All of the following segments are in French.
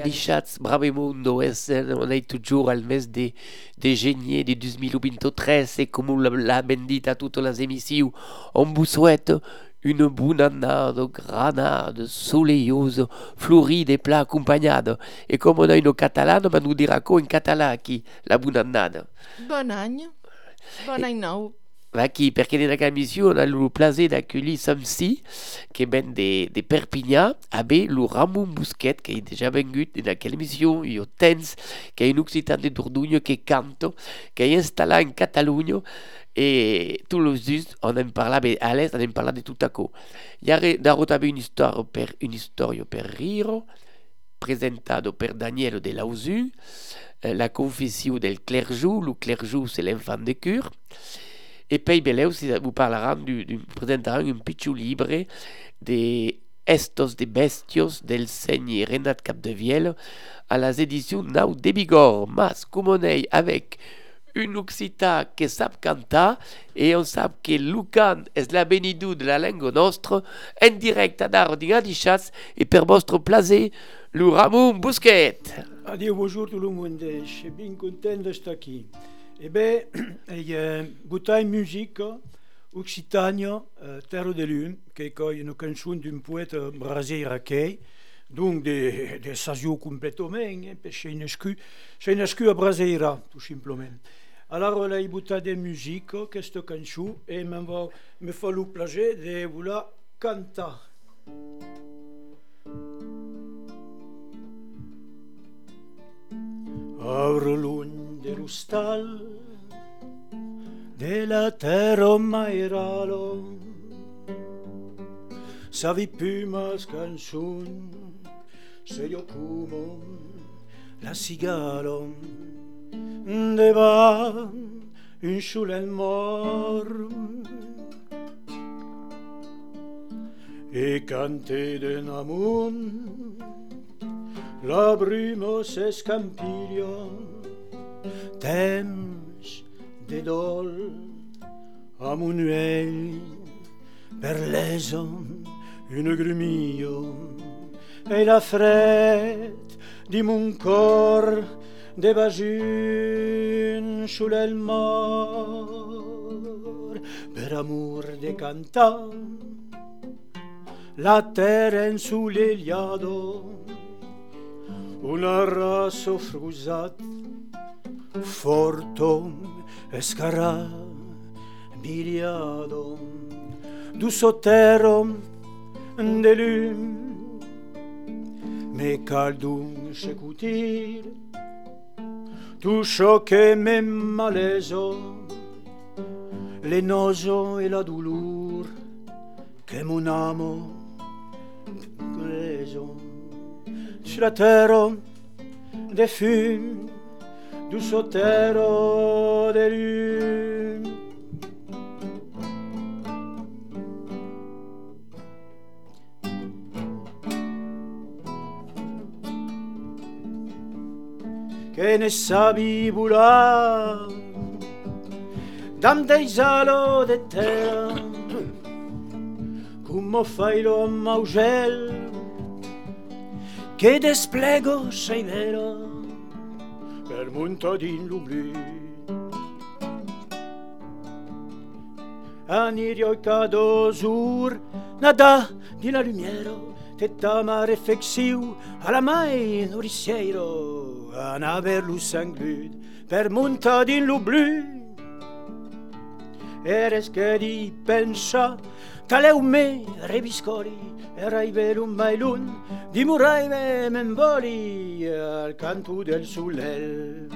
Dichatz, bravemundo, on est toujours al mes de, de génier de 2023 et comme l'a bendita toutes les émissions, on vous souhaite une bonne année granade, soleilleuse, fleurie des plats accompagnade. Et comme on a une catalane, on nous dira quoi en catalan qui la bonne année. Bon any. Bon any nou. Aquí, perché nella commission on a le plaisir d'accueillir Samsi, qui vient de, de Perpignan, avec le Ramon Bousquet, qui est déjà venu dans laquelle émission, il y a Tens, qui est un occitan de Dordogne, qui cante, qui est installé en Catalogne, et tous les jours, on en parle à l'est, on en parle de tout à coup. Il y a une histoire per, une histoire per rire, présentée par Daniel de Lausu, euh, la confession del clerjou, le clerjou c'est l'enfant de cure, et puis beleu vous parlera du, du présenterà un petit livre de Estos de Bestios del Seigneur Renat Capdevielle à la éditions Now de Bigorre, mas comme on est avec une Occita qui sait cantar et on sait que Lucan est la bénidou de la langue nostre en direct à Dardinga di Chasse et per votre plaisir le Ramon Bousquet. Adieu, bonjour tout le monde, je suis bien content d'être ici. Eh bien, il y a une musique occitania, euh, Terre de Lune, qui est une chanson d'un poète brasilien, donc des de sagio complètement, hein, c'est une scu, c'est une scu à Brasileira, tout simplement. Alors, là, il y a des musiques, cette chanson, et me me fait le plaisir de vous la canter. de rustal de la terra mairalo savi pimas canzun se io cumo la sigalo de va in sul mor. E cante de namun la brimo se scampiglio temps de dol a mon uell per l'eson une grumio e la fred di mon cor de basun sul el mar per de cantar la terra in sull'eliado una raso frusat fortom escarabiliadom du soterom delum me caldum secutir tu che me maleso le noso e la dulur che mon amo preso. Sulla terra de des du de lume. Che ne sabi bular Dante isalo de terra Como fai lo maugel Che desplego sei vero per muntar din l'oblí. Anirio i cados ur, nada din la lumiero, te tama refexiu, a la mai norisieiro, an aver lu sanglud, per muntar din l'oblí. Eres que di pensa, Caleu me reviscori e raiver un bailun di murai me m'envoli al cantu del sulel.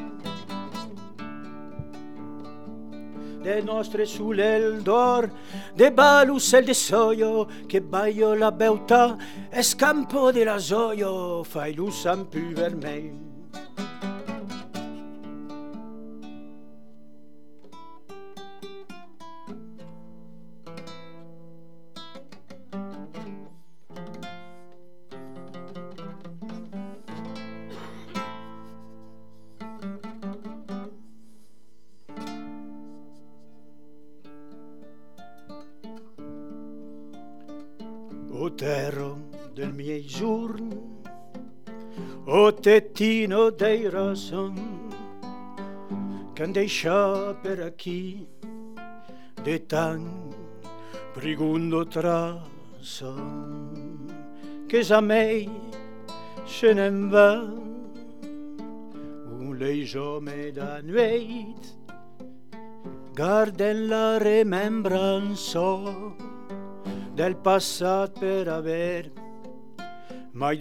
De nostre sulel d'or, de balus el de soio, che baio la beutà, escampo de la zoio, fai lu san pu vermeil. Tettino dei rason che deixa per aquí de tan brigundo traso che sa mei se ne va. Un legiome da nuit garden la remembranza del passato per aver mai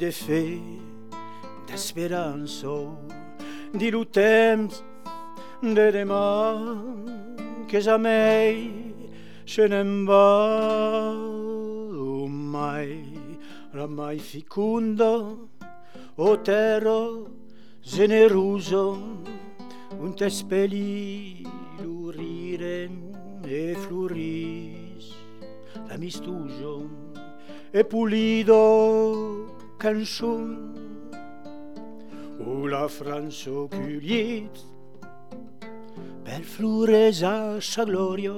de speranço Dir o de demain che jamais se n'en va mai. La mai fecundo o oh, terra un te speli l'urire e floris la mistugion e pulido canzone o la franço culit per flores a sa glòria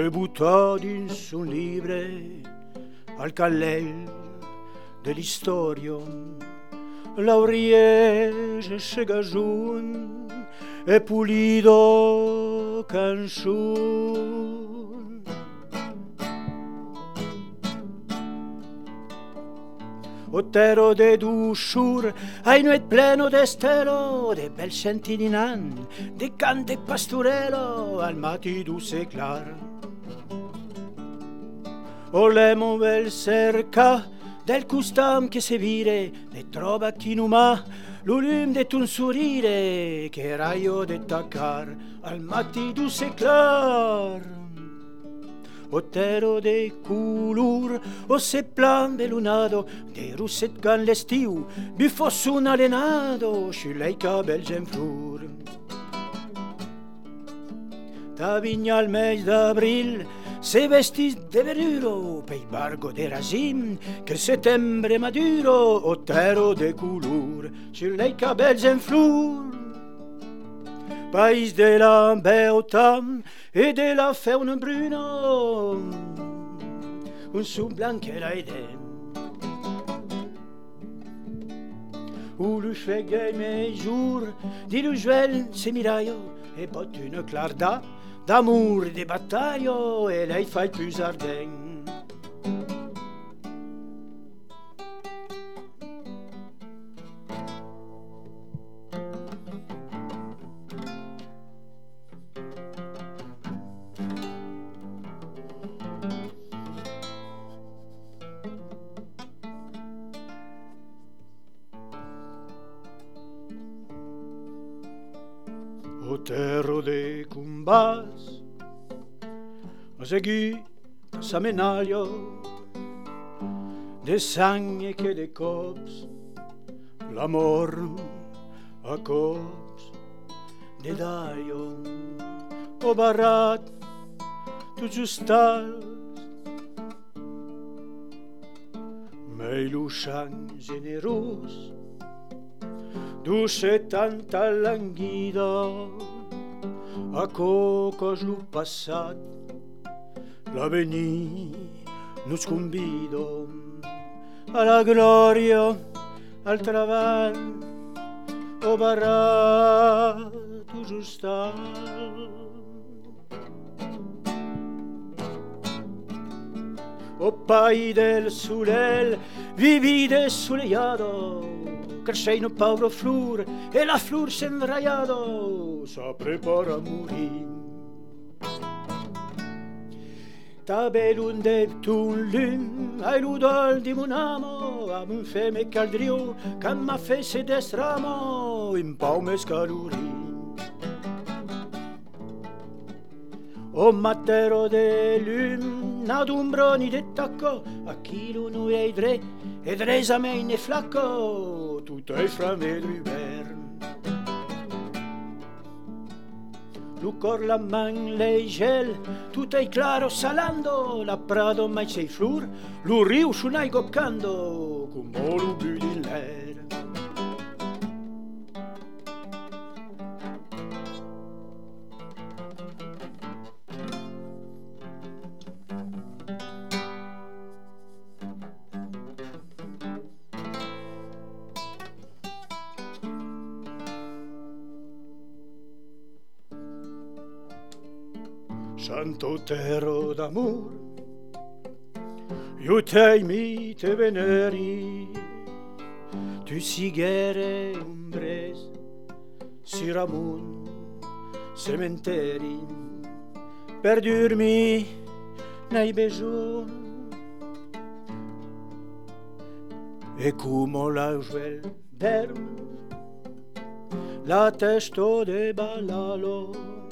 e butò din son libre al calèl de l'istòria l'auriege se gajun e pulido canxun O tèro de douxur, a nuet pleno d'estèlo, de bel sentininan, de cant de pasturelo, al mati dus e clar. O l'emo bel cerca, del custam que se vire, ne troba qui numà, l'ulum de ton sorire, que raio de tacar, al mati dus e clar. Al mati dus e clar. otero de culur, o se plan belunado, de ruset gan lestiu, bifosun alenado, leica belgem flur. Da vigna al mese d'abril, se vestis de veruro, pei bargo de rasim, che settembre maduro, otero de culur, si leica belgem flur. País de la beautam et de la faune bruno un sou blanquera idem où le chvegue mes jours dit le jouel se miraio et pot une clarda d'amour et de bataille et lei fai plus ardent a seguir sa menaglia de sang e che de cops l'amor a cops de daio o barrat tu giustas mei lo sang generós duce tanta languida a cocos lo passat L'avenir nous convida a la gloria, al travaglio, o barra toujours star. Au pays del soleil, vivi dessoleado, cresce in un pauro flur e la flur s'enraiado, sa prepara a morire. Tabelun Neptun lum, ai ludol di mon amo, a fe me caldrio, cam ma fe se destramo, in paume caluri. O mattero de lum, ad umbroni de tacco, a chi chilo nu e dre, ed resame in e flacco, tutto è fra me e drubern. Lucor la man le gel, tutto è claro salando, la prado mai sei flur, lu riu sunai goccando, come lu budi in l'air. Santo terro d'amor, io te te veneri, tu sighere umbres, si ramon, cementeri, per dormir n'hai besoin. E come la jouel d'erm, la testo de balalo,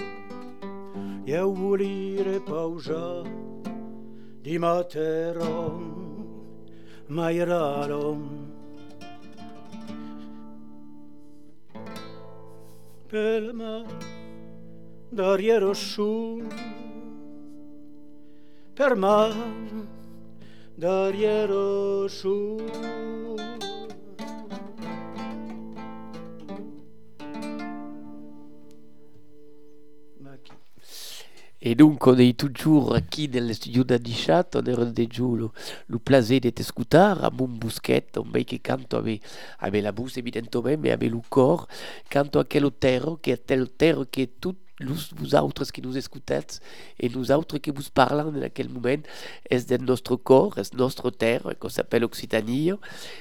eu volire pausa di materon, maieralom. Pelma, d'ariero su, per ma, d'ariero su. Et donc, on est toujours aquí nel studio d'Adisciato, nel rendezvous, le, le plaisir d'être scoutard, a mon busquet, un mec che canto avec, avec la bouche, évidemment, mais avec le corps, canto a quel terre, che è tel terre, che è tutto vous autres qui nous écoutez et nous autres qui vous parlons en aquel moment est de notre corps, est notre terre qu'on s'appelle Occitanie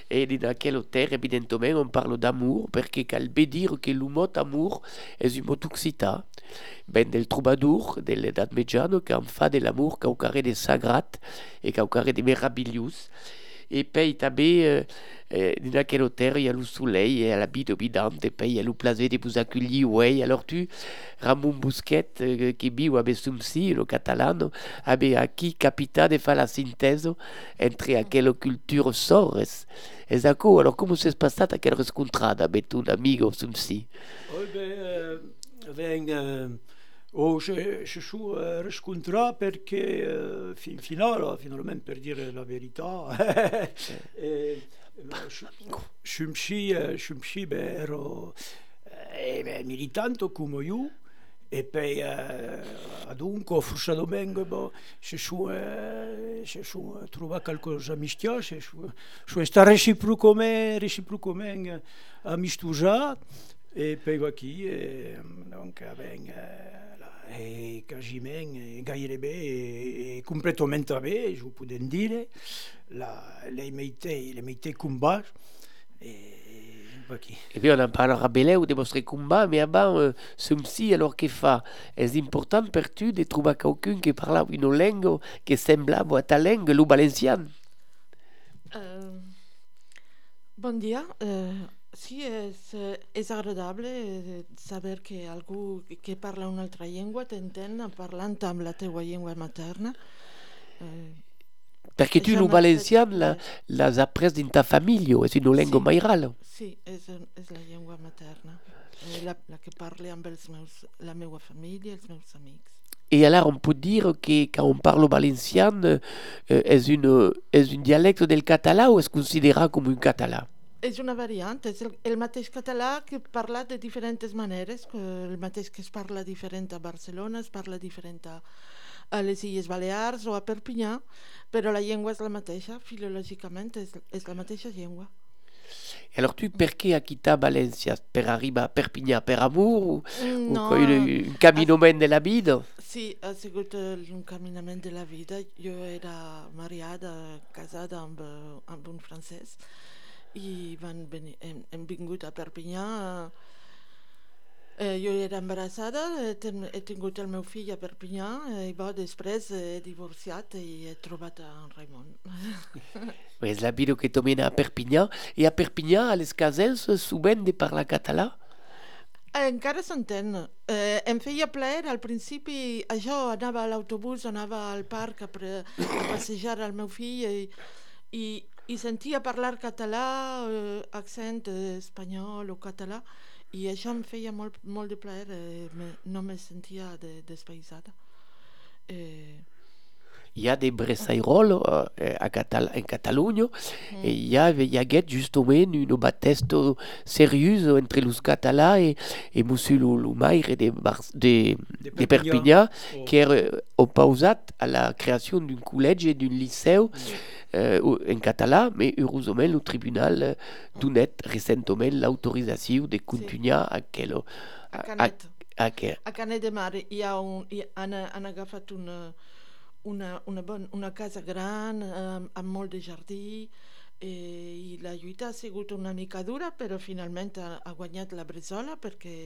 et dans quelle terre évidemment on parle d'amour parce cal veut dire que le mot amour est un mot occitan ben del troubadour de l'edat mitjana qui en fa de l'amour carré de sagrat et qu'au carré de merabillus et puis també euh, euh, dans quelle terre il y a le soleil et la bide bidante et puis il y a le plaisir de vous accueillir ouais. Alors tu Ramon Busquet euh, qui viu avec Sumsi le catalano avait acquis capita de faire la synthèse entre aquelle culture sors et d'accord alors comment s'est passé à quelle rencontrada avec ton amigo Sumsi Oh, ben, eh, vengo, eh, oh, je suis eh, riscontré perché eh, fin, finora, finalmente per dire la verità, eh, eh, ben, ero eh, militante come io, e poi eh, adunque forse domenica boh, se su eh, se su trova qualcosa mi spiace su, su sta reciprocamente reciprocamente e poi va qui e donc avec eh, la- e quasiment e gairebé e, e completamente bé, je peux dire la, les métiers les métiers combat e qui Et puis on en parlera beleu de vostre combat, mais avant, euh, Sumsi, alors que fa Est important per tu de trouver quelqu'un qui parla une langue qui semblava a ta langue, le valencian? Eh, bon dia. Eh, sí, és, eh, és agradable eh, saber que algú que parla una altra llengua t'entén parlant amb la teua llengua materna. Eh, Perché tu lo m'ha valencian fet- la, après din ta famiglia, è una lingua Sí. mairale. és, és la llengua materna. Eh, la, la amb els meus, la meva família i els meus amics. Et alors on peut dire que quand on parle valencian, euh, est, une, est un dialecte del català ou est considéré comme un català És una variant, és el, el mateix català que parlat de diferents maneres, que el mateix que es parla diferent a Barcelona, es parla diferent a, a les Illes Balears o a Perpinyà, però la llengua és la mateixa, filològicament és, és la mateixa llengua. Alors tu, perché a quittar Valencia per arribar a Perpignan per amour ou, No, ou quoi, un, un caminament de la vida sí, ha sigut un caminament de la vida. Jo era mariada, casada amb, amb un francès i van venir, hem, hem vingut a Perpinyà Eh, jo era embarassada, he, ten, he tingut el meu fill a Perpinyà eh, i bo, després he divorciat i he trobat en Raimon. És la vida que tomena a Perpignan. Et a Perpignan, a les casels, souvent de parlar català Encara s'entén. Eh, em feia plaer al principi, això, anava a l'autobús, anava al parc a, pre, a passejar el meu fill i, i, i sentia parlar català, eh, accent espanyol o català, i això em feia molt, molt de plaer, eh, me, no me sentia de. Eh, Hi ha de Bressairol eh, a Catal en Catalunya et hi ha, hi haguet justament un batest seriós entre els catalans i, i Monsieur Lumaire de, Bar de, De de Perpinyà. Perpinyà Oh. qui era opposat a la creació d'un col·legi et d'un eh, en català, mais heureusement le tribunal eh, donat recentment l'autorització de continuar aquell, a Canet. Ok. A Canet de Mar hi ha un, hi, han, han agafat una, una, una, bon, una casa gran amb, amb molt de jardí eh, i la lluita ha sigut una mica dura però finalment ha, ha guanyat la Bresola perquè,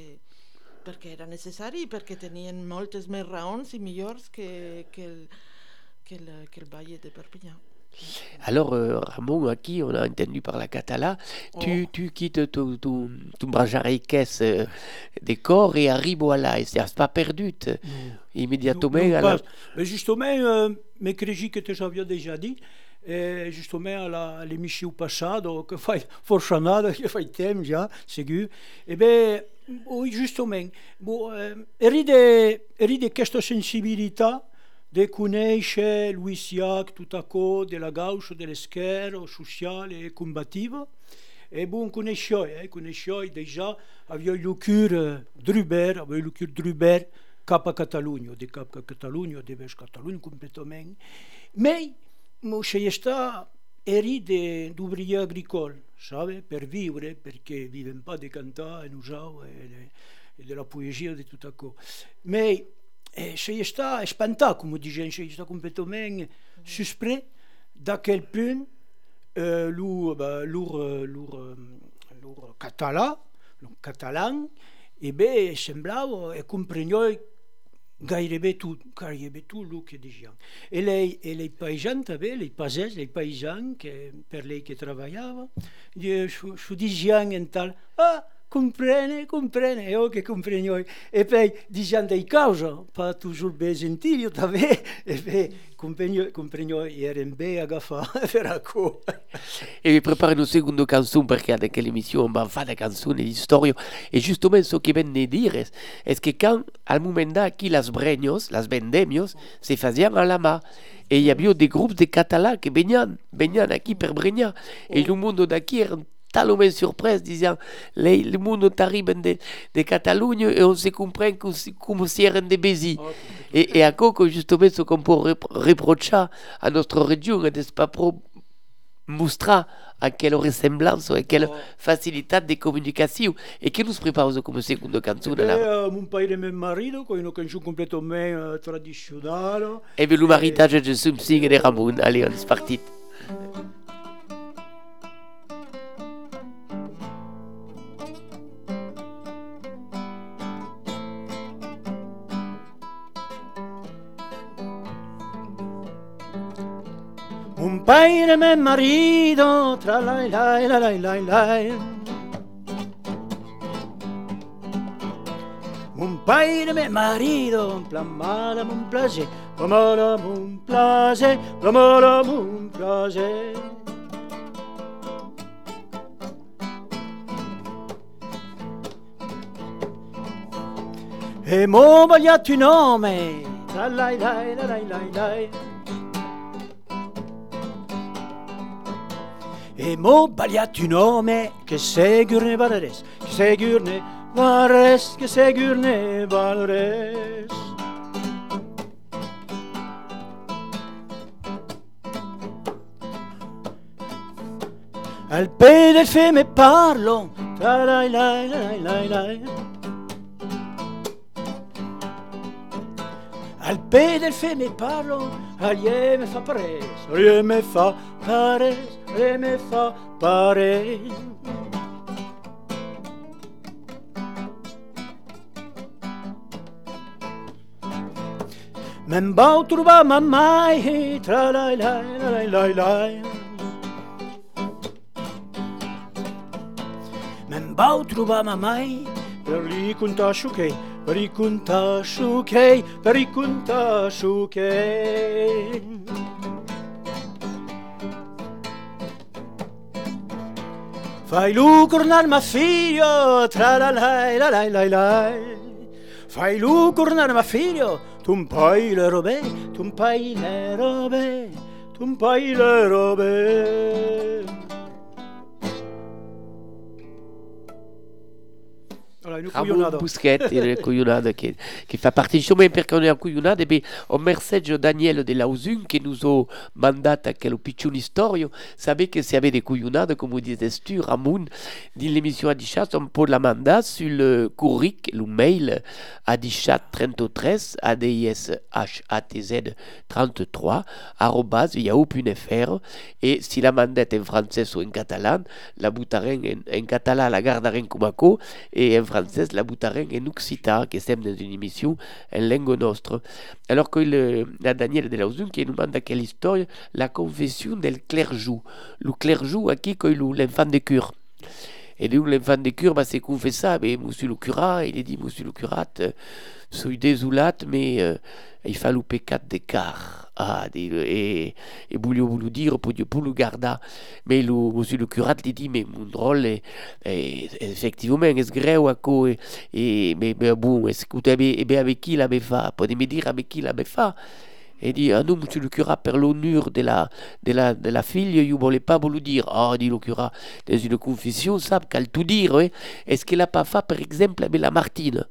perquè era necessari i perquè tenien moltes més raons i millors que, que, el, que, el, que el Valle de Perpinyà. Alors, euh, Ramon, aquí, on a entendu par la Catala, tu, Oh. tu quittes ton, ton, ton euh, des corps et arrives voilà, et c'est pas perdu t- immédiatement. À la-. Mais justement, euh, mes crigi que j'avais déjà dit, et justement à la- l'émission passée, que fai forçanada, que fai temps ja, segur, e beh, oui, justement, bon, eh, eri de, eri de questa Decuneisce lui siac tutacò della gauscia delle schiere sociale e combattiva. E bon, conoscioi, eh, conoscioi déjà, aveva lucure Druber, aveva lucure Druber, capa Catalunio, di capa Catalunio, di vers Catalunio completamente. Mei, mo se sta eri de d'ouvrier agricole, sabe, per vivere, perché vive un po' di cantare, usava, e, e della poesia di tutto ciò. Mei, Eh, se està espantat, com digen, se està completament suspret d'aquel punt euh, lour, bah, lour, euh, lour, euh, lour català, lour catalan, e bé semblava e tot el que. E lei, e lei paesans també, lei comprene, comprene, e io che comprendo io. E poi causa, fa toujours ben gentile, io també, e poi comprendo, comprendo RMB a gaffa per a co. E vi preparano una seconda canzone perché ad quella emissione va fare canzoni di storia e giustamente so che venne dire è che quando al momento aquí las breños las vendemios, se facevano alla ma e hi havia dei gruppi di de català che venivano, venivano qui per Bregnà e il mondo d'aquí era tellement surprise disant les, le monde arrive de, de Catalunya et on se comprend comme si, comme si eran de Bézi. Et, et à quoi justement ce qu'on peut repro- reprocher à notre région n'est pas pro mostrar aquella ressemblance, aquella Oh. facilitat de comunicació e que nos prepara como segunda canzone là. Eh, mon pare e mio marito, con una canzone completamente eh, tradizionale. E ve lo maritage de Sumsing e de Ramon, allez, on est parti. Un paire me marido, tra la la la la la la. Un paire me marido, en plan mala mon placer, mala mon placer, mala mon placer. E mo bagliato il nome, tra la la la la la la. E mo bagliato il nome, che segurne valores, che segurne valores, che segurne valores. Al pe del fe me parlo, tra la la la la la. Al pedelfe me parlo, all'ie me fa pares, all'ie me fa pares, all'ie me fa pares. Men bau turba mamai, tra lai lai lai lai lai. Men bau turba mamai, per lì contascio che Berrikuntasuke, berrikuntasuke. Fai lucro nel figlio, tra la lai la lai la lai. Fai lucro nel figlio, tu un pai le robe, tu pai le robe, tu pai le robe. Ramon et le couillonnade qui, qui fait partie du chemin perché on est en couillonnade, ben, on messaggio Daniel de Lausun qui nous a mandato storio. Savez que s'il y avait des couillonnades, comme vous disait Stu, Ramon, dans l'émission Adichat, on peut la mandat sur le courric, le mail Adichat 33, A-D-I-S-H-A-T-Z 33, arrobas yahoo.fr et si la mandate en français ou en catalan, la boutarem en, en català la gardarem cumaco et en français la boutarem en occitan, que estem dans une émission en langue nostre. Alors que le, la Daniel de Lausun qui nous demande quelle histoire, la confession del clerjou. Le clerjou, qui que l'enfant de cure. Et nous, l'enfant de cure, bah, c'est confessa, mais monsieur le curat, il est dit, monsieur le curat, euh, soy désolat, mais euh, il fa le pecat d'écart. Ah, des, et, et voulio voulu dire pour Dieu, pour le garda. Mais le, monsieur le curat dit, mais mon drôle est, est effectivement, est greu à co, et, et, mais, mais bon, écoutez, mais, mais avec qui l'avait fait? Pouvez me dire avec qui l'avait fait? Dit, ah non, monsieur le curat, per l'honneur de la, de la, de la fille, ne voulais pas vous le dire. Ah, dit le curat, dans une confession, ça, qu'elle tout dire, hein. Est-ce qu'elle n'a pas fait, par exemple, avec la Martine?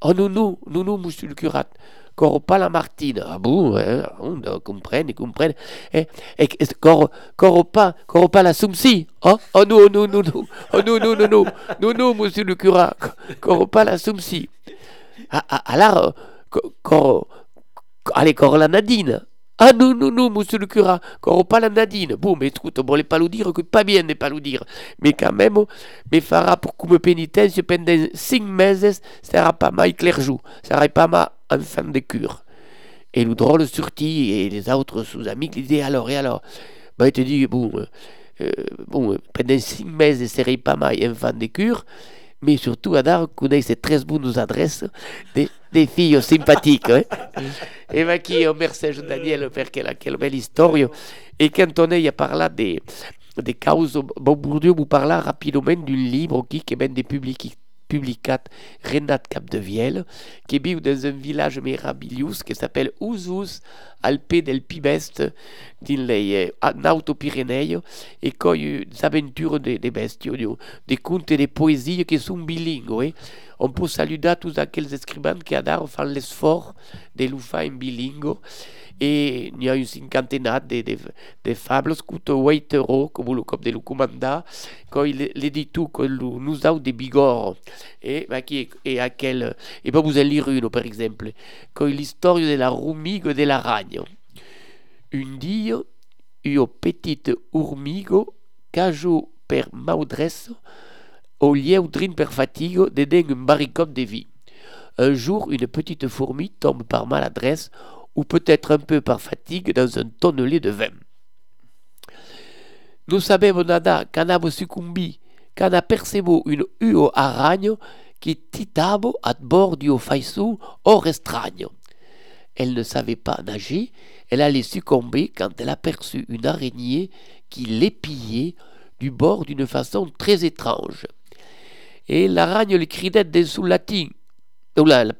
Oh non, non, non, non, monsieur le curat. Cor pas la Martine. Ah bon, hein, on comprenne, comprenne. Eh, eh, cor, cor pas, cor pas la Soumsi. Oh, oh non, non, non, non. Oh non, non, non, non. Non, non, monsieur le curat. Cor pas la Soumsi. Ah, ah, alors, cor, allez, cor la Nadine. Ah non, non, non, monsieur le curat, cor pas la Nadine. Bon, mais écoute, on voulait pas le dire, que pas bien de pas le dire. Mais quand même, me fera pour comme pénitence pendant cinq meses, sera pas mal clerjou, sera pas mal enfant de cure. Et le drôle sortit, et les autres sous-amis qui disaient alors, et alors? Ben, il te dit, bon, euh, bon, pendant cinq meses, serait pas mal enfant de cure, mais surtout, Adar connaît ces très bonnes adresses des, des filles sympathiques. Hein? et ben, qui merci Daniel per quelle, quelle belle histoire. Et quand on est a parlé des, causes, bon, Bourdieu vous parla rapidement d'un livre qui, qui est des publics publicat Renat Capdevielle, qui vit dans un village meraviglieux qui s'appelle Usus Alpe del Pibest, dans les Alto-Pyrénées, et quand il y a des aventures des de bestiaux, des contes et des poésies qui sont bilingues. On peut saluer tous aquells écrivains qui adorent faire l'effort de le faire en bilingue. Et il y a une cinquantaine de, de, de fables 8 euros, comme le cop de le commander, quand il les dit tout, que nous avons des bigorres. Et, bah, qui, et à quel, et pas vous en lire une, par exemple, quand l'histoire de la rumigo de la ragne. Un dia, une petite urmigo, cajo per maudresse, au lieu per fatigue, dedans un barricade de vie. Un jour, une petite fourmi tombe par maladresse ou peut-être un peu par fatigue, dans un tonnelier de vin. Nous savons nada avons succumbi, qu'en apercevons une uo aragne qui titabo à bord du faisu hors estragne. Elle ne savait pas nager, elle allait succomber quand elle aperçut une araignée qui l'épillait du bord d'une façon très étrange. Et l'aragne lui criait des sous latin. O la, la,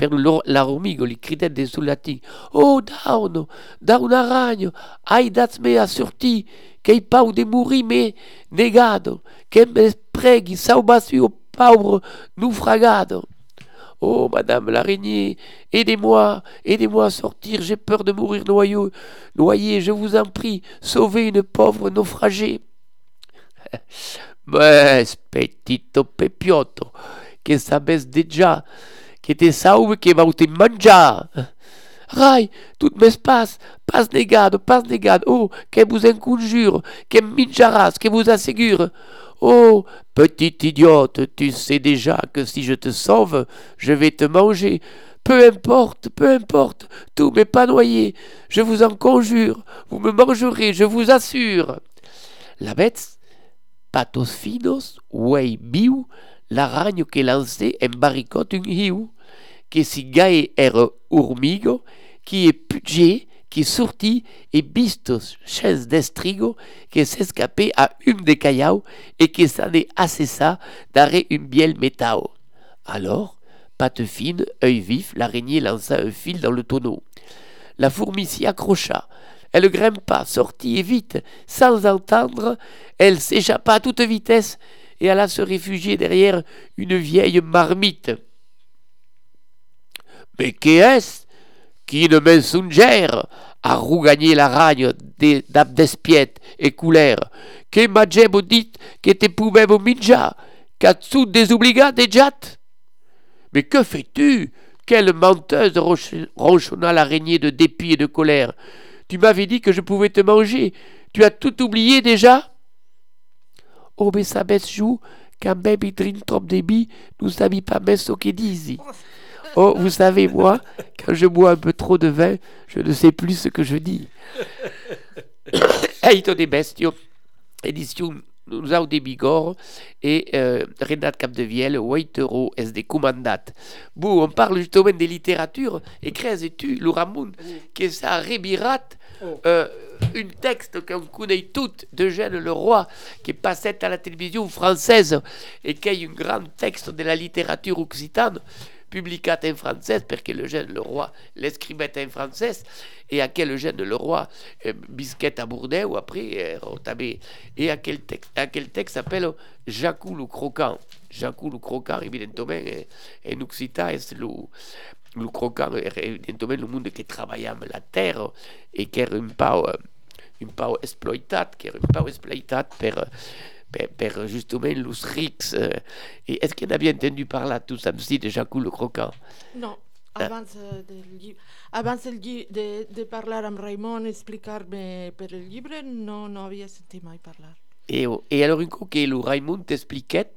la hormigo li cridet de sul latin. Oh dauno daun aragno ai dats me a sorti che pau de mourir me negado che me preghi saubassi o pauvre naufragado. Oh, madame l'araignée, aidez-moi, aidez-moi à sortir, j'ai peur de mourir noyé, noyé, je vous en prie, sauvez une pauvre naufragée. Mais, petito pepiotto, que sabes déjà que te sauve que va te manjar. Rai, tout m'espace, pas negado, pas negado, oh, que vous en conjure, que minjarás, que vous assegure. Oh, petite idiote, tu sais déjà que si je te sauve, je vais te manger. Peu importe, peu importe, tout m'est pas noyé. Je vous en conjure, vous me mangerez, je vous assure. La bête, patos finos, way biu, l'aragne que lancé embarricote un hiu que si gae era urmigo, qui est pugé, qui sortit et bistos chaise d'estrigo, qui s'escapait à une des cailloux et qui s'en est ça d'arrêt une bielle métao. Alors, patte fine, œil vif, l'araignée lança un fil dans le tonneau. La fourmi s'y accrocha. Elle grimpa, sortit et vite, sans entendre, elle s'échappa à toute vitesse et alla se réfugier derrière une vieille marmite. Mais qui est-ce qui ne messenger a rougagné la ragne d'Abdespiet et couleur, que m'a dit que te qu'à dessous des obligats des jats. Mais que fais-tu? Quelle menteuse ronchonna l'araignée de dépit et de colère. Tu m'avais dit que je pouvais te manger. Tu as tout oublié déjà? Oh, mais ça baisse joue, quand même il trop débit, nous savons pas mettre ce qu'il dit. Oh, vous savez, moi, quand je bois un peu trop de vin, je ne sais plus ce que je dis. Eito des bestiaux, édition nous avons des bigorres et euh, Renat Capdevielle, Waitero, est des commandat. Bon, on parle justement des littératures, et crées-tu, le Ramon, que ça rébirat. Euh, un texte qu'on connaît toutes d'Eugène Leroy, qui passait à la télévision française et qui est un grand texte de la littérature occitane publicat en français, parce que le jeune le roi l'escrivait en français, et à quel jeune le roi euh, bisquette à Bourdeau, après, euh, et à quel texte, à quel texte s'appelle Jacou le croquant. Jacou le croquant, évidemment, en occitan, c'est le, le croquant, évidemment, le monde qui travaillait la terre, et qui est un peu, un peu exploité, qui est un exploité par per, justement los rics. Euh, et est-ce qu'il a bien entendu par là tout ça aussi de Jacques le Croquant Non. Ah. Abans, de, abans de, de parler amb Raimon, explicar-me per el llibre, no, no havia sentit mai parlar. Et, et alors, que le Raymond t'expliquait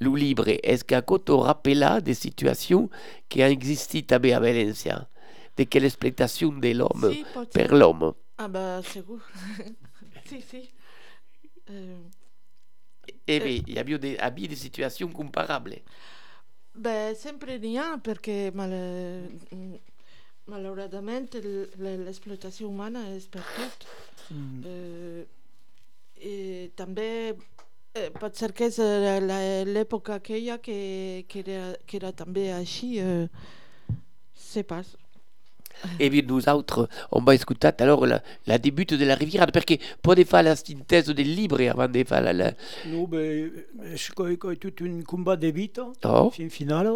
le livre, est-ce qu'à côté rappela des situations qui ont existé à Valencia, de quelle exploitation de l'homme si, per l'homme? Ah ben, segur. si, si. Euh, E beh, hi havia de, havia de situazioni comparabili. Beh, sempre n'hi ha perché mal, malauradament l'explotació humana és per tot. Mm. Eh, i també eh, pot ser que és l'època aquella que, que, era, que era també així. Eh, sé pas. Et bien nous autres, on va écouter alors la, la début de la rivière, parce que pour faire la synthèse des livres avant de faire la... la... Non, ben, je crois que tout un combat de vie, oh. fin final,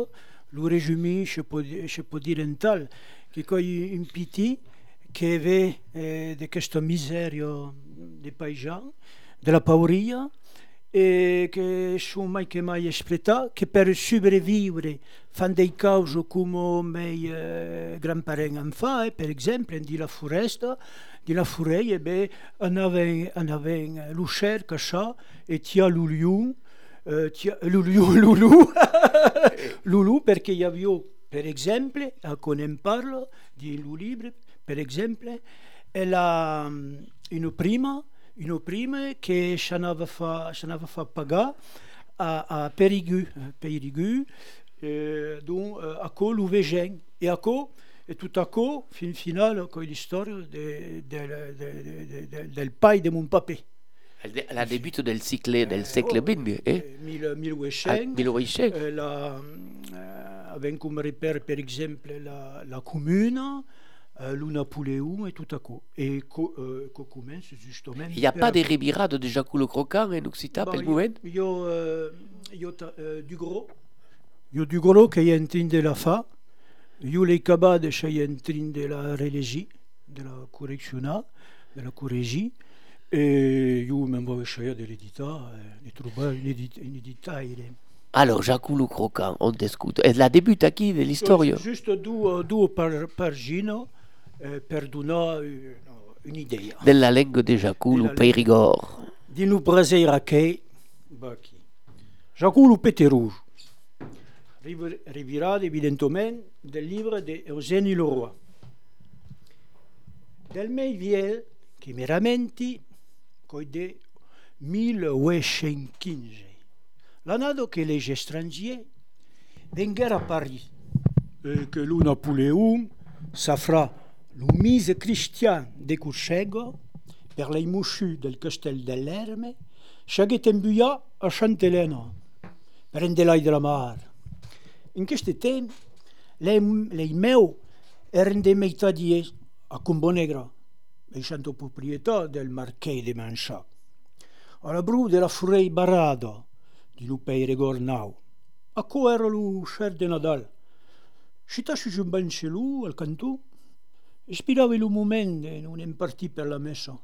le résumé, je peux, je peux dire un tel, que quand un petit qui avait eh, de cette misère des paysans, de la pauria, e che sono mai che mai espleta che per sopravvivere fanno dei cause come miei eh, grandparenti hanno fatto, per esempio di la foresta di la e beh, andavano andavano l'uscer caccià e tia l'uliun eh, tia l'uliun lulu lulu perché io avevo per esempio con ne parlo di un libro per esempio è la una prima une prime che ci aveva fa, fa pagare a, a Périgu, Périgu eh, donc a co l'Uvegen. E a co, e tout a co, fin final, con l'histoire de, de, de, de, del pai de mon papé. La début del cycle del segle XX, eh? 1800. 1800. Eh, la, eh, avem come repère, per exemple, la, la commune, euh, Napoléon et tout à coup. Et co, euh, commence justement. Il n'y a pas des ribirades de Jacques le Croquant en Occitan, bah, Il y a, euh, euh, du gros. Il y a du gros qui est en train de la fa. Il y a les cabades qui est en train de la religie, de la correction, de la corrigie. Et il y a même de l'éditeur, de trouver une éditeur. Alors, Jacques le Croquant, on discute. Et la débute à qui de l'histoire Juste deux par, par Gino. Per donar eh, un'idea. Della lingua di Giaculo Perigor. Di nu brasera che Bacchi. Giaculo Peterouge. Rivirate evidentemente del libro di Eugène Leroy. Del mei viel che meramente coi de 1815. L'anno che les étrangers vengero a Paris e che l'un Napoléon s'affra L'umise Christian de Curcego, per lei musciù del castel dell'Erme, sciaghet embuia a Chantelena, per endelai della mar. In questo tempo, lei, lei meu erano dei meitadies a Combonegra, essendo proprietà del Marchè de Manchà. Alla bru della Furei Barada, di lu peire gornau. A co era lu scer de Nadal. Si ta un ban celù al cantù, spirava lu moment de non em partì per la messa,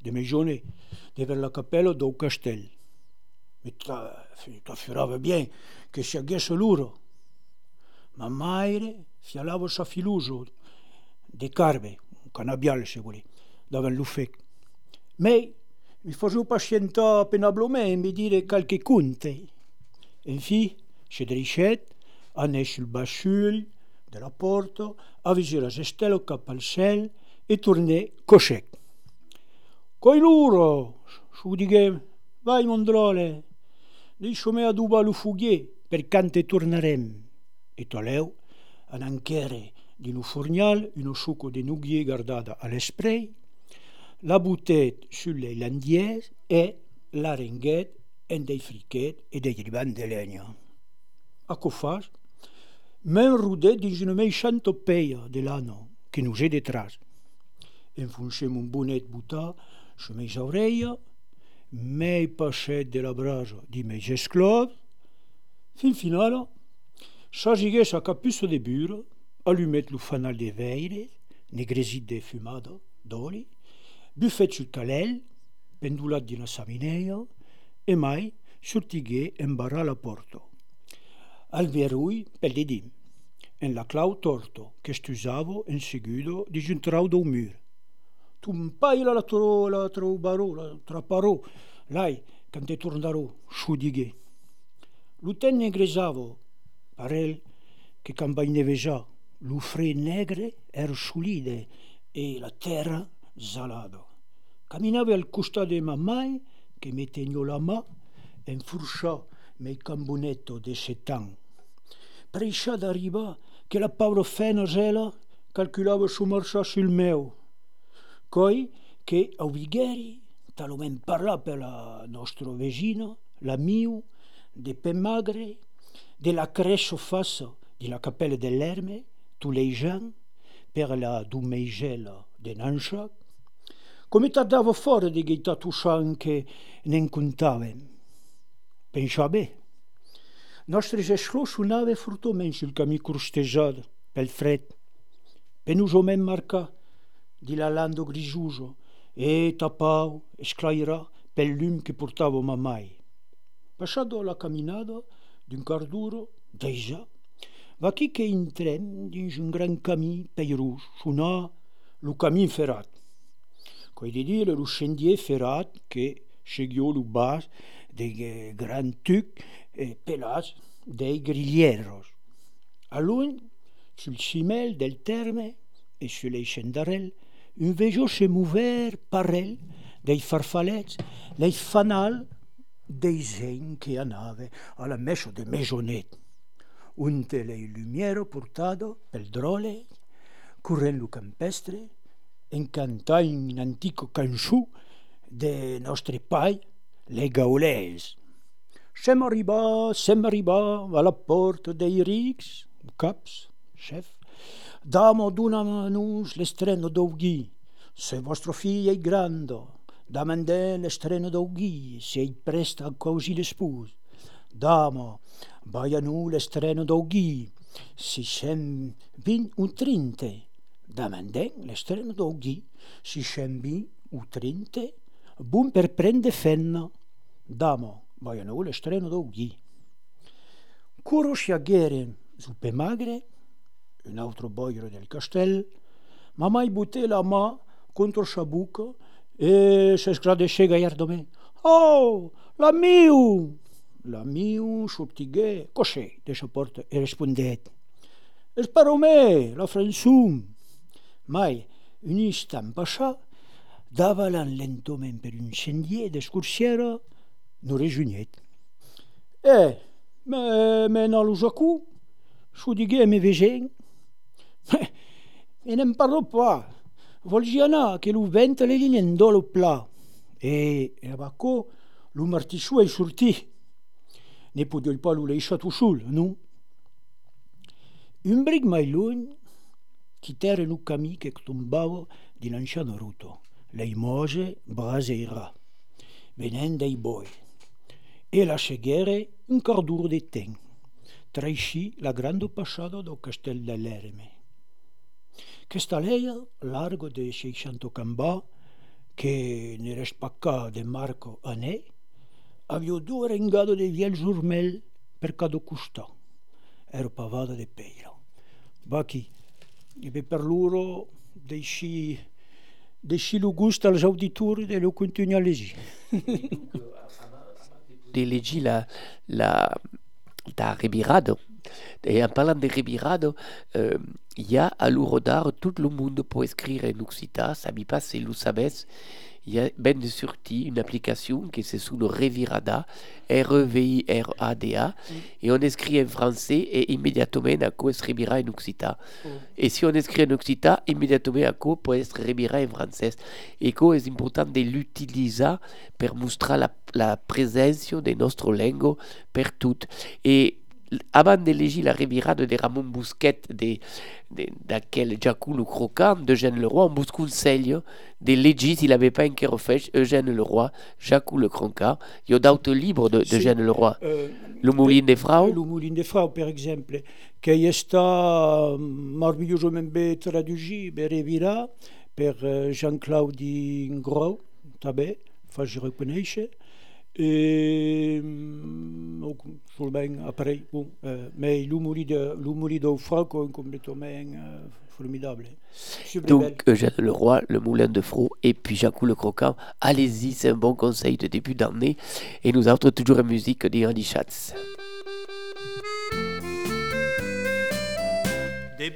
de mejone, de ver la capella do. Mi t'affirava bien che si agghesse loro. Ma maire fialava sa filuso de carve, un canabiale se vuole, davan lu fec. Mei mi facevo pazientare penablement mi dire qualche conte. Infine, chez Drichet, anè sul basciull de la porta, avvisé la stelle cap al cel e torné coscec. Coi loro, su diguem, vai mondrole, deixo-me adubar lo foguer per cante tornarem. E toleu, an anquere di lo fornial, uno succo de nuglier guardada all'espray, la boutet sulle landies e la renguet en dei friquet e dei riban de legna. A co fas? Men rudet dins una meixanta peia de l'ano que nous è detras. Enfoncem un bonet butà su meis aureia, mei passet de la brasa di meis esclav, fin finala, s'agigués a capusso de bura, allumet lo fanal de veire, negresit de fumada, d'oli, buffet sul calel, pendulat d'una samineia, e mai sortigué embarrà la porta. Al verui pel de dim, en la clau torto, che stusavo en seguido di giuntrau do mur. Tu la tro la trobarò, la traparò, lai, quand te tornarò, sudigué. L'uten negresavo, parel che cambai nevejà, lo fre negre er solide e la terra salada. Caminava al costat de mamai che mi tegnò la mà en furcià mei cambonetto de setan. Priscia d'arribar, che la paura paurofèna zèla calculava su marcia sul meu. Coi que auviguèri, talament parla per la nostra vesina, la miu, de pe magre, de la crescio fassa de la capelle de l'Herme, tous les per la dumeigela de Nanchac, come ti tardavo fuori di ghetta tuscian che ne incontavem. Pensava bene. nostres eslos sonave fortament sul camí crustejat pel fred. Pe nos omen marca, di la lando grisujo, e tapau esclaira pel lum que portavo ma mai. Passado la caminada d'un quart d'uro, deja, va qui que intrem dins un gran camí peirus, sonà lo camí ferrat. Coi de dire lo sendier ferrat que seguiu lo bas de grand tuc e pelats dei griglieros. A lun, sul cimel del terme e sulle scendarel, un vejo se mover parel dei farfalets, lei fanal dei zegn che anave alla messo de mesonet. Unte le lumiero portado pel drole, curren lo campestre, encanta un antico cançù de nostre pai, le gaulès. Semmerriba, Semmerriba, alla porta dei Rix, caps, chef, damo d'una manus l'estreno d'Aughi, se vostro figlio è grande, da l'estreno d'Aughi, se il presta così le spus. Damo, baianu l'estreno d'Aughi, si scem vin un trinte, da mandè l'estreno d'Aughi, si scem vin un trinte, bun per prende fenna. Damo, ma ja ne streno dogli. Curuscia gheren zuppe magre, un altro boiro del castel, ma mai butté la mà contro Sciabuca e se sgradesce gagliardo me. Oh, La miu, sortigué, così, de sa porta, e respondet. Espero me, la frensum. Mai, un instant passà, dava lentomen per un sendie d'escursiera no rejuniet. Eh, me, me na su digué me vegent, e n'en parlo pas. Volgiana che lo vento le linee in dolo pla. E, e abacò lo martisciù e sortì. Ne podia il palo lasciato sul, no? Un bric mai lun, chitere lo camì che tombava di l'anciano ruto. Lei mose braseira, venendo dai boi. e la ceghera incordura de tem. Traisci la grande passata del Castel dell'Ereme. Questa sta leia, largo de 600 cambà, che ne respacca de Marco Anè, avio due ringado de viel Jurmel per cado custà. Ero pavata de peiro. Bachi, ebbe per loro dei sci dei sci lo gusto agli auditori e lo continuo a leggere. de leggi la, la, da Ribirado. Et en parlant de Ribirado, euh, il y a à l'Urodar tout le monde pour écrire en Occita, ça savez, il y a ben de sortie une application qui c'est sous le Revirada, R-E-V-I-R-A-D-A, mm. et on écrit en français et immédiatement à quoi en Occita. Mm. Et si on écrit en Occita, immédiatement à quoi peut être en français. Et quoi est important de l'utiliser pour montrer la, la présence de notre langue per toutes. Et avant d'éléger la revirade de Ramon Bousquet de, de, d'aquel Jacou le Croquant d'Eugène Leroy, on un conseil de légis, s'il n'avait pas encore fait Eugène Leroy, Jacou le Croquant. Il y a d'autres livres de, d'Eugène Leroy. Euh, le Moulin des Frau. Le Moulin des Frau, par exemple, qui est merveilleusement bien traduit, bien revira, par euh, Jean-Claude Gros, tabé, enfin je E, sul ben après, bon, euh, mais l'humour de Franco est complètement euh, formidable. Donc Eugène Leroy, le Moulin de Fro et puis Jacques le Croquant, allez-y, c'est un bon conseil de début d'année. Et nous avons toujours en musique d'Irani Schatz.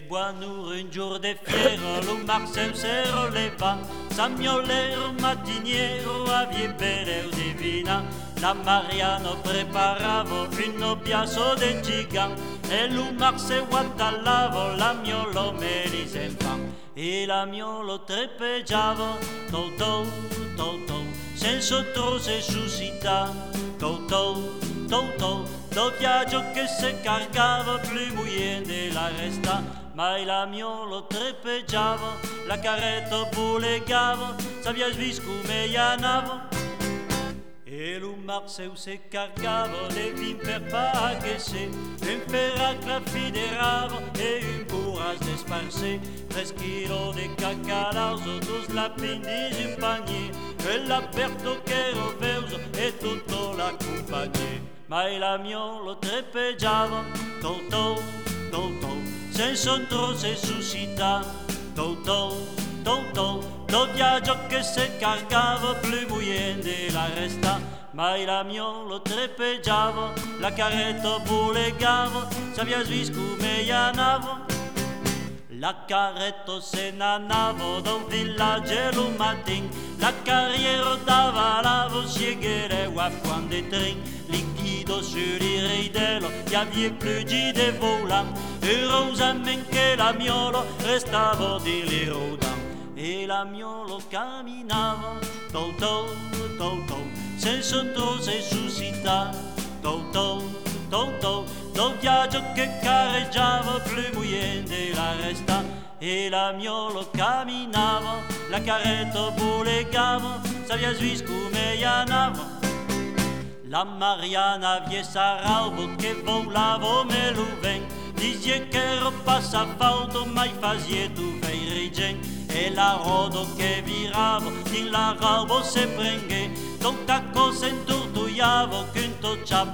Bois nous un jour de fiero, lo Marcel se releva, Samiolero matiniero avie pereu divina, la Mariano preparavo un piasso de gigant, e lo Marcel guantallavo la miolo me li e la miolo trepeggiava, tou tou, tou tou, senza trose suscita, tou tou, do viaggio che se cargava più mouillé de la resta ma la miolo trepeggiava la carretta bulegava sabia svisco me nava e lo Marceu se cargava le vin per paghese un ferrac la fiderava e un bourras d'esparse tres kilo de cacalauso dos lapindis un panier e l'aperto che veuso e tutto la compagnie ma il miolo trepeggiava, tou Totó, se encontró, se suscita, Totó, Totó, todavía yo que se cargaba plus muy de la resta. Ma il amion lo trepeggiava, la carretta bulegava, s'avvia svis come anava, La carretto se n'andava dal villaggero un matin, la carriera dava la vocegereu a foin de trin, liquido sur i ridello, gli avie plugi de volan, erosament che la miolo restava di li rodan. E la miolo camminava, tol tol, tol tol, senza tro se suscita, tol tol, tou, do viaggio che careggiava più muiente la resta, e la miolo camminava, la carretta bulegava, savia svis come ianava, La Mariana vie sa robe che volava me luven Dizie che ero passa foto mai fazie tu vei rigen. E la rodo che viravo in la robo se prenge Tutta cosa in tutto iavo che to già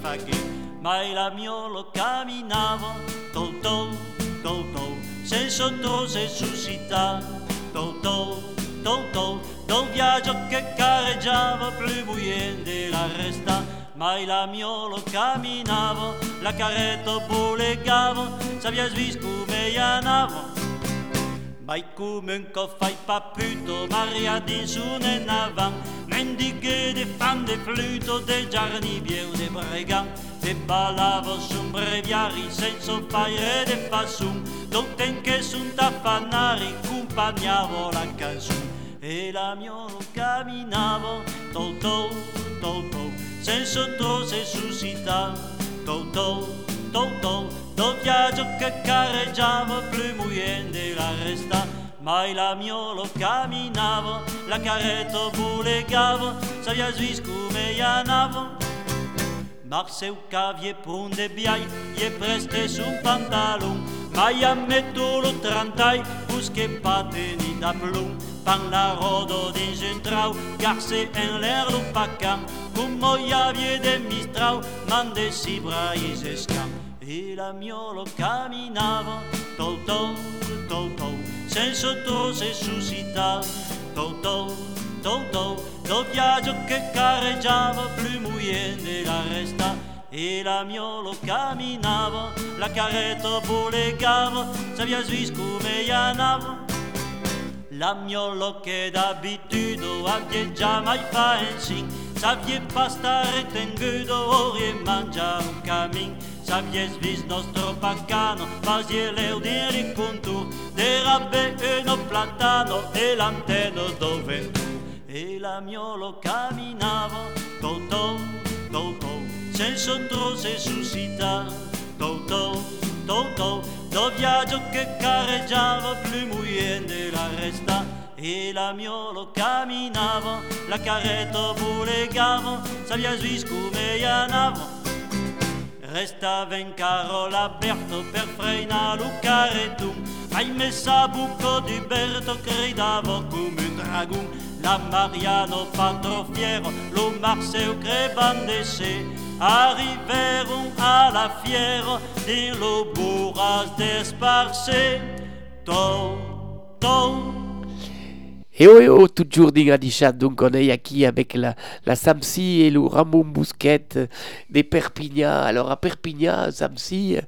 fa che Mais la miolo camminava, tol tol, tol tol, senza dose suscita tol tol, tol tol, dal viaggio che careggiava più buiende la resta. Mais la miolo camminava, la caretta bulegava, s'avvia svis come anava. Maikumenko fai paputo, Maria di Sunen avant, mendigue de fan de fluto, de giarnivieu de bregant, de balavo sun breviari, senso faire de fassum, doten che un tappanari, compagnavo la canzun. E la mio camminavo, tolto, tolto, senso to se suscita, tolto, tolto, Tot viaggio che carreggiavo più muiende la resta. Mai la miolo camminavo la carretto bulegavo savia suis come anavo. Marseu cavie punde biai e preste su un pantalon. Mai a metto lo trantai busche pateni da plum. Pan la rodo d'ingentrau car garse en l'air lo pacam. Cum moia vie de mistrau mande si brais scam. E la miolo camminava, tol tol, tol tol, senza trose suscitava, tol tol, tol tol, do viaggio che careggiava, più mouillé la resta, e la miolo camminava, la carretta volegava, svis come ianava, la miolo che d'abitude abbia già mai fa in sin, savie pas stare tengudo, ori mangia un camin, savies vis nostro pacano, fasie leu di contour, de rabbe e no platano, e l'antenno dove tu, e la miolo camminava, totò, totò, senza trose suscita, totò, totò, do viaggio che careggiava, più mouillende la resta, e la miolo camminava, la carretta volegava, savia svis come ianava, Restava in carro l'aperto per frenare lo carretto Hai messo a buco di Berto gridava come un dragon La Mariano patro fiero, lo Marcel crevandesse Arriveron à la fière di lo bourras d'esparcer Tau, tau, Et oh, oh, toujours din adichat, donc on est ici avec la, la Samsi et le Ramon Bousquet de Perpignan. Alors à Perpignan, Samsi,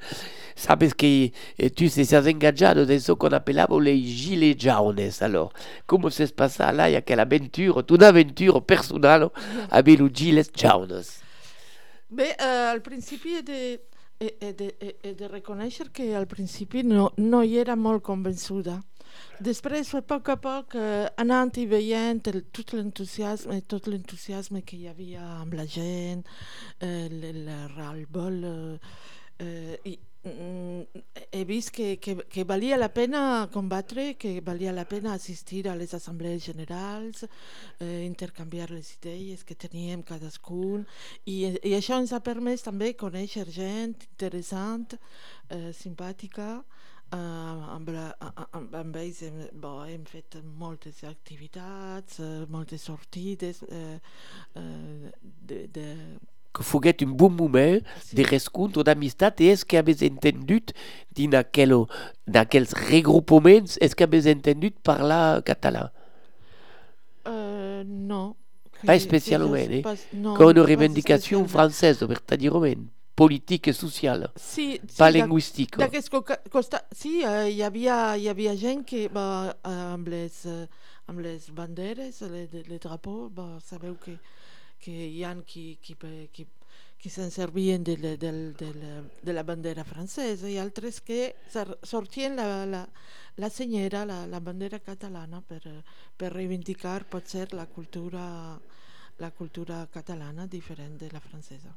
sabes que eh, tu te has engagado de ce qu'on appelaba les gilets jaunes. Alors, comment se passa là? Il y a quelle aventure, une aventure personnelle avec les gilets jaunes. Bé, eh, al principi he de, he, he de, he de reconèixer que al principi no, no hi era molt convençuda. Després, a poc a poc, eh, anant i veient el, tot l'entusiasme tot l'entusiasme que hi havia amb la gent, eh, el, el ral-bol, eh, eh, i, mm, he vist que, que, que valia la pena combatre, que valia la pena assistir a les assemblees generals, eh, intercanviar les idees que teníem cadascun, i, i això ens ha permès també conèixer gent interessant, eh, simpàtica, amb, la, amb, amb ells hem, bo, hem fet moltes activitats, moltes sortides uh, uh, de, de, que foguet un bon moment de rescontro d'amistat e és que d'aquells regrupaments és que uh, no. pas Que- especialment que jo eh? pas- no, que una pas reivindicació especialment. Vertadierament politique et sociale Sí, sí, pas linguistique D'aquest costat, sí, eh, hi, havia, hi havia gent que va, eh, amb, les, eh, amb les banderes, les, les drapeaux, va, sabeu que, que hi ha qui, qui, qui, qui se'n servien de, del- de, la, de la bandera francesa i altres que sor- sortien la, la, la senyera, la, la bandera catalana per, eh, per reivindicar potser la cultura la cultura catalana diferent de la francesa.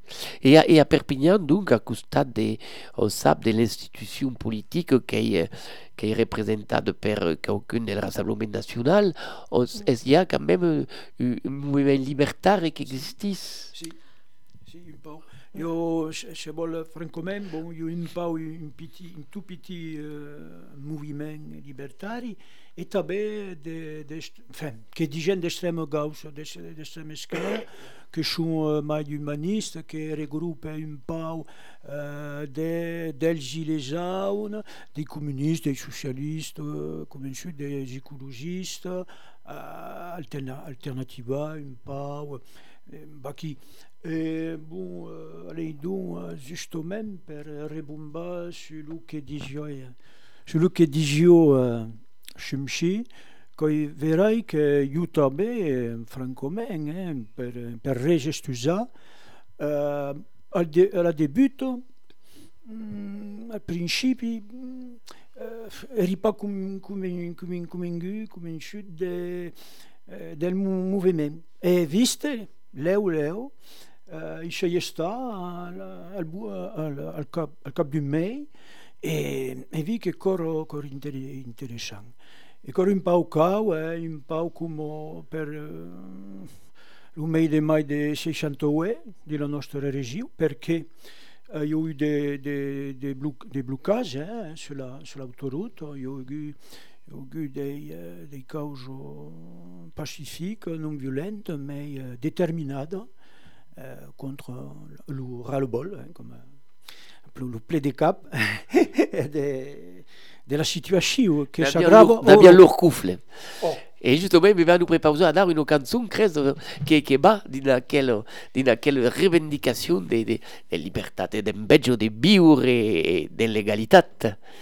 Et à, et à Perpignan, donc, à costat de, on sap, de l'institution politique qui est, qui est représentée par quelqu'un du Rassemblement national, on, est-ce qu'il y a quand même un, un mouvement libertaire qui existe Si, si, un peu. Io, se se vol francament, bon, io un un, petit, un tout petit euh, mouvement libertari et també de, de, enfin, gauche, d'extrema esquerra, que sont euh, mai humanistes, que regroupe un peu euh, de, jaunes, des communistes, des socialistes, euh, convaincus, des écologistes, euh, alterna, alternativa, un euh, bah, qui, et bon, euh, allez donc, euh, justement, per rebombar sur le que disait, sur le que disait euh, Chumchi, que verrai que io també, eh, francament, eh, per, per regestussar, eh, al, de, al debut, mm, al principi, mm, eh, eri pas com, com, com, convingut, convençut de, eh, del mo- moviment. E viste, leu, leu, eh, això hi està al, al, al, cap, al cap d'un mei e, e vi che coro, coro inter, interessant. E coro un pau cau, eh, eh, mei de mai de 68 de la nostra perché eh, hi ha eu des, des, des, blo des blocages eh, sur l'autoroute, la, sur hi ha eu des, uh, des causes pacifiques, non violentes, mais determinades uh, contre le ras-le-bol, eh, comme le ple de cap de, de la situation che s'aggrava. Da bien lourd couffle. Oh. E justement, mi vanno preparare a dare una canzone, credo, che, che va di quella, di quella rivendicazione di de, de libertà, dell'imbeggio di vivere e della legalità.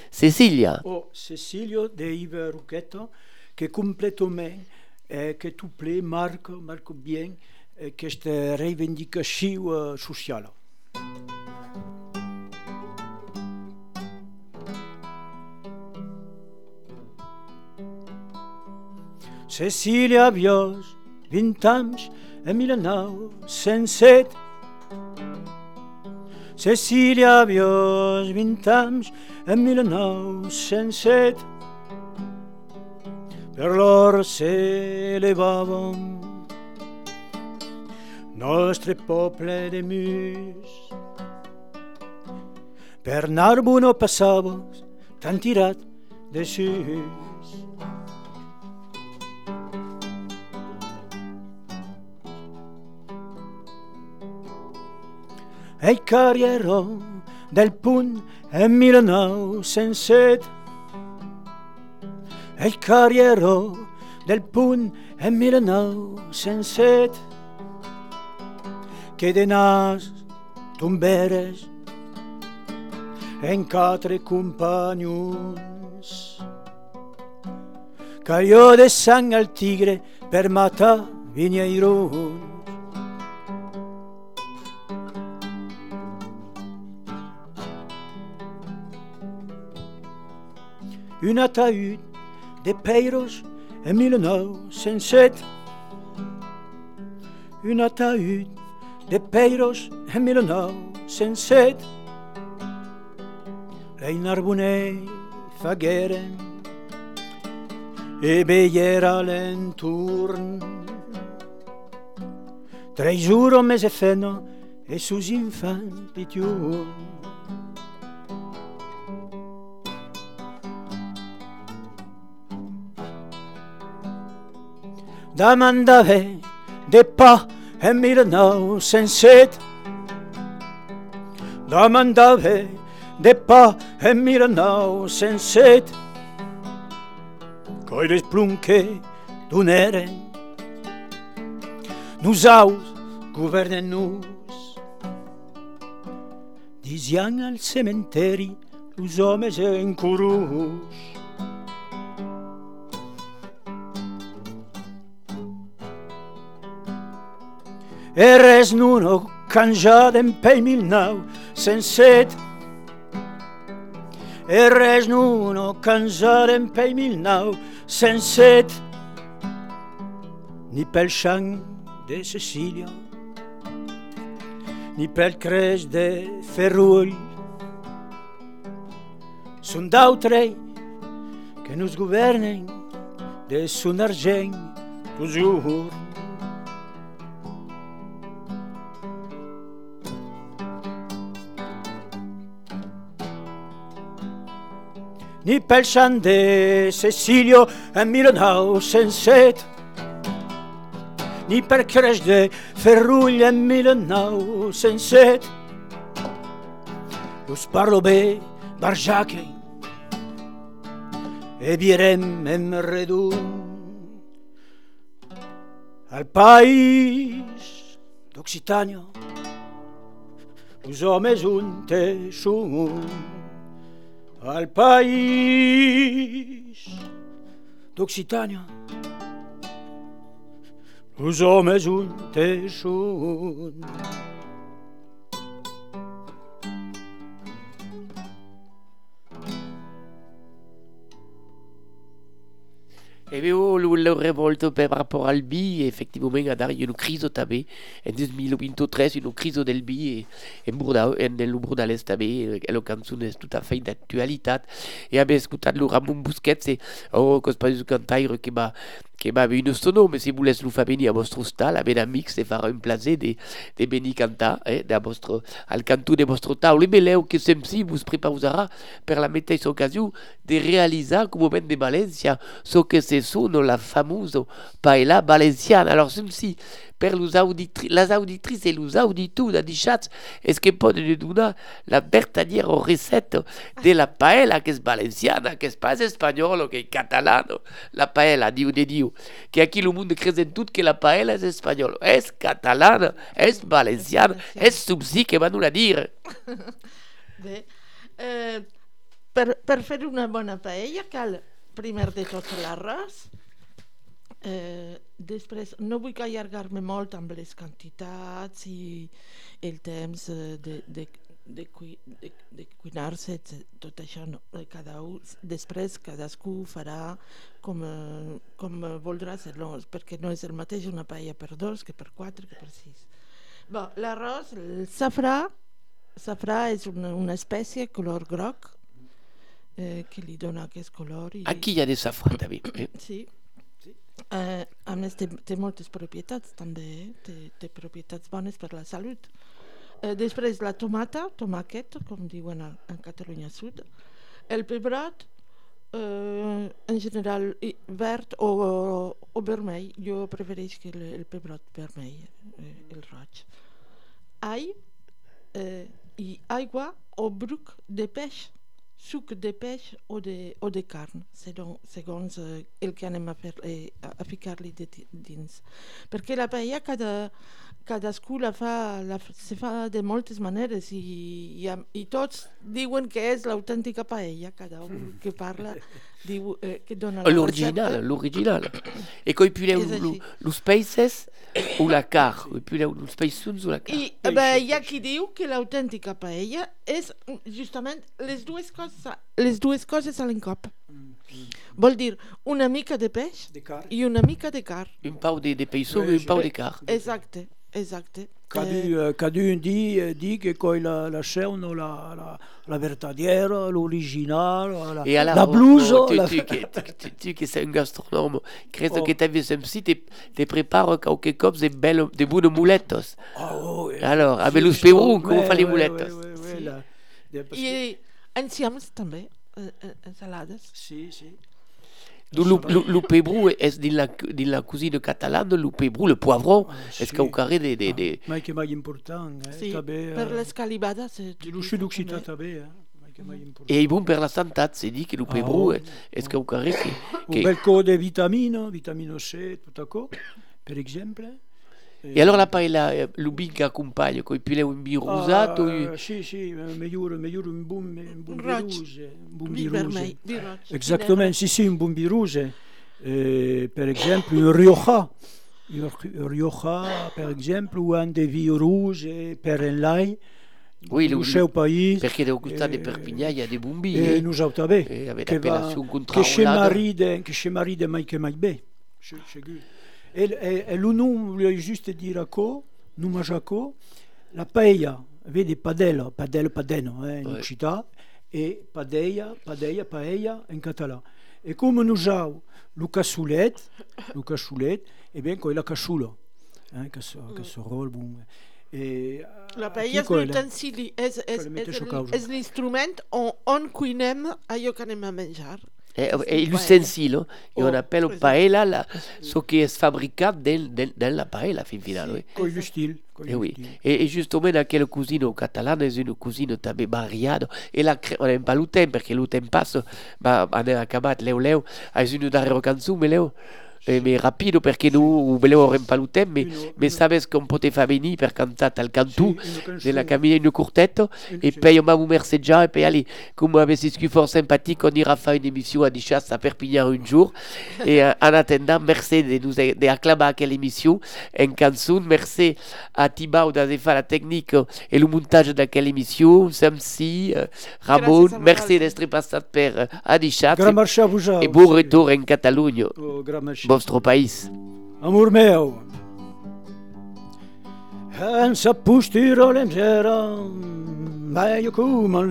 Cecilia. Oh, Cecilia de Yves Rucchetto, che completamente, eh, che tu plais, marque, marque bien, eh, questa rivendicazione sociale. Cecília Bios, 20 anys en 1907. Cecília Bios, 20 anys en 1907. Per l'or s'elevàvem nostre poble de mus. Per Narbuno passavos, tan tirat de sus. Ei carriero del punt en 1907. Ei carriero del punt en 1907 che de nas en quatre compagnons cayó de sang al tigre per matar viñeirons une ataúde de Peiros en 1907. Une ataúde de Peiros en 1907. Reinar Bonet fra Geren e Beyer all'entorno. Tre juro un mese feno e sus infanti tuoi. Damandave de pa' en mirant-nous senset. Demandava de pa en mirant-nous senset. Coires plunque doneren. Nusaus governen-nous. Disiant al cementeri, los homes en curús. e res non ho canjat en pei mil nau senset e res non ho canjat en pei mil nau senset ni pel xang de Cecilia ni pel creix de Ferrull son d'autrei que nos governen de son argent toujours ni pel sant de Cecilio en 1907, ni per creix de Ferrull en 1907. Us parlo bé, Barjaque, e virem en redum al país d'Occitània, us homes un te sumunt. Al país d'Occitània. Els homes un te són. E veo le revolto per rapport al bi, effectivement, a dar une crise tabe, en 2023, une crise del bi, en Burda, en el Burdales tabe, e lo canzone è tutta fait d'actualità, e abbia ascoltato Ramon Busquets, e oh, cos pas cantaire che va che va un nostre nome, se volete lo fa venire a vostro stal, a ben amics, e farà un plaisir de, de venir eh, canto de vostro. E che sempre vos preparerà per la mateixa ocasió de realitzar, com ben de València, so que se sono la famosa paella valenciana. Alors, per los auditri les auditrices et los auditors adixats és que poden donar la vertadiera receta de la paella que és valenciana, que és pas espanyola, que és catalana. La paella, diu de diu, que aquí el món creix en tot que la paella és espanyola. És catalana, és valenciana, és subsi que van a dir. Bé, eh, per, per fer una bona paella cal primer de tot l'arròs, eh, després no vull allargar-me molt amb les quantitats i el temps eh, de, de, de, cui, de, de cuinar-se, tot això no. Eh, cada un, després cadascú farà com, eh, com voldrà ser-lo, perquè no és el mateix una paella per dos que per quatre que per sis. Bon, l'arròs, el safrà, safrà és una, una espècie color groc eh, que li dona aquest color. I... Aquí hi ha de safrà també. Eh? Sí, Eh, a més, té, té moltes propietats també, eh? té, té propietats bones per la salut. Eh, després la tomata, tomàquet, com diuen a, a Catalunya Sud. El pebrot, eh, en general verd o, o, o vermell. Jo prefereix que el, el pebrot vermell, eh, el roig. All eh, i aigua o bruc de peix suc de peix o de, o de carn, segons, segons eh, el que anem a, fer, eh, a, ficar-li dins. Perquè la paella cada, cadascú la fa, la, se fa de moltes maneres i, i, i tots diuen que és l'autèntica paella, cada un que parla diu, eh, que dona la L'original, l'original. E coi più los països o la car, coi più los països o la car. I beh, hi ha qui diu que l'autèntica paella és justament les dues coses, les dues coses a l'encop. Mm, mm. Vol dir una mica de peix de car. i una mica de car. Un pau de, de peixó i un pau de car. Exacte. Exacte. Cadu, eh, Cadu dit, dit que quand la, la la, la, l'original, la. Oh, tu, la... tu, tu, tu, un gastronome, oh. tu moulettes. Oh, oui. Alors, avec los pebrons, comment fa les moulettes oui, oui, oui, la, I enciams també, eh, eh, ensalades. Sí, sí. Donc, le, le, le pebrou est dans la, dans la cuisine catalane, le pebrou, le poivron, ah, sí. est-ce qu'au carré des... des, des... Ah, mai que mai important, eh? Sí, també, per les calibades... Le sud d'Occità també, eh? Et bon per la santat, c'est dit que le pebrou, ah, est-ce qu'au carré... Que, que... Un bel co de vitamines, vitamine C, tout à coup, per exemple. E allora la paella eh, l'ubin che accompagna con i pile un vino rosato? Ah, sì, sì, meglio, meglio un buon un buon rouge, un buon rouge. Exactement, sì, sì, un buon rouge. Eh, per esempio il Rioja, il Rioja, per esempio, un de vin rouge per l'ail. Oui, le seu país. Perché devo gustare di Perpignan, il y a des bombis. Et eh? nous avons. Eh, avec que l'appellation que chez Maride, que chez Maride mai que mai bé. Chez, chez e, e, e l'uno voglio giusto dire co, numa jaco, la paella, vedi padella, padella, padeno eh, in ouais. città, e padeia, padeia, paella in català. E come noi abbiamo il cassolet, il cassolet, e bien con la cassola, eh, casserole, bon. E, la paella és l'utensili, és, és, és, és l'instrument on, on cuinem allò que anem a menjar. È, è l'ustensile e on appelle oh, paella la, ce qui est fabriqué dans, dans, dans la paella fin finale. Con le stile. Et, oui. et, et justement, quelle cuisine catalane è una també. E la, n'aime pas le temps, perché le temps passe, ma on a acabat leu leu, è una darrera canzone, leu. Eh, mais rapido perché nu volevo il tempo, ma sabes che poteva venire per cantare al cantù della cammina in curtetto e poi io mi merseggiare e poi allez, come avessi scu fort sympathique, on ira faire une émission à Dichas à Perpignan un jour. Et euh, en attendant, merci de nous acclamer quelle émission. En canzone, merci à Tibau de faire la technique et le montage de quelle émission, Samsi, euh, Ramon, merci d'être passé per euh, Adichat et, et bon retour en Catalogne. Oh, Bob Stropaïs. Amor meu, en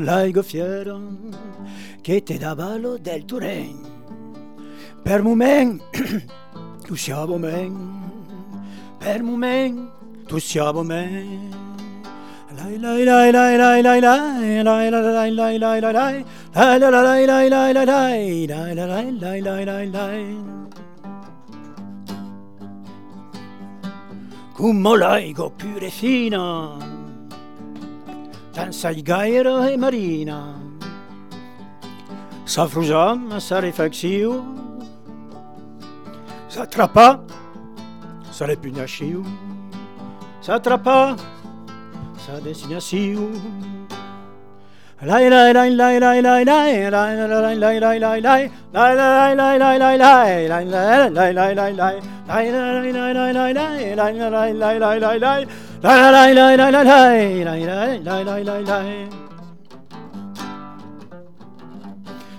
laigo te del turen. Per tu siamo men, Permomen, tu siamo men. Lai Gummolaigo pure fina, dansa i gaira e marina. Sa frusam, sa refaxiu, sa trapa, sa repugnaxiu, sa trapa, sa destinaciu.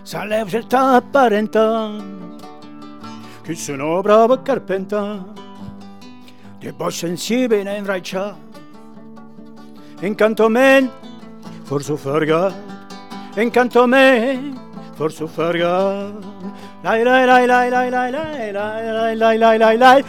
Saleu se sta apparentando che sono bravo a carpentare, di boss sensibile in raicia, incanto a me För så förga me För så förga Laj laj laj laj laj laj laj laj laj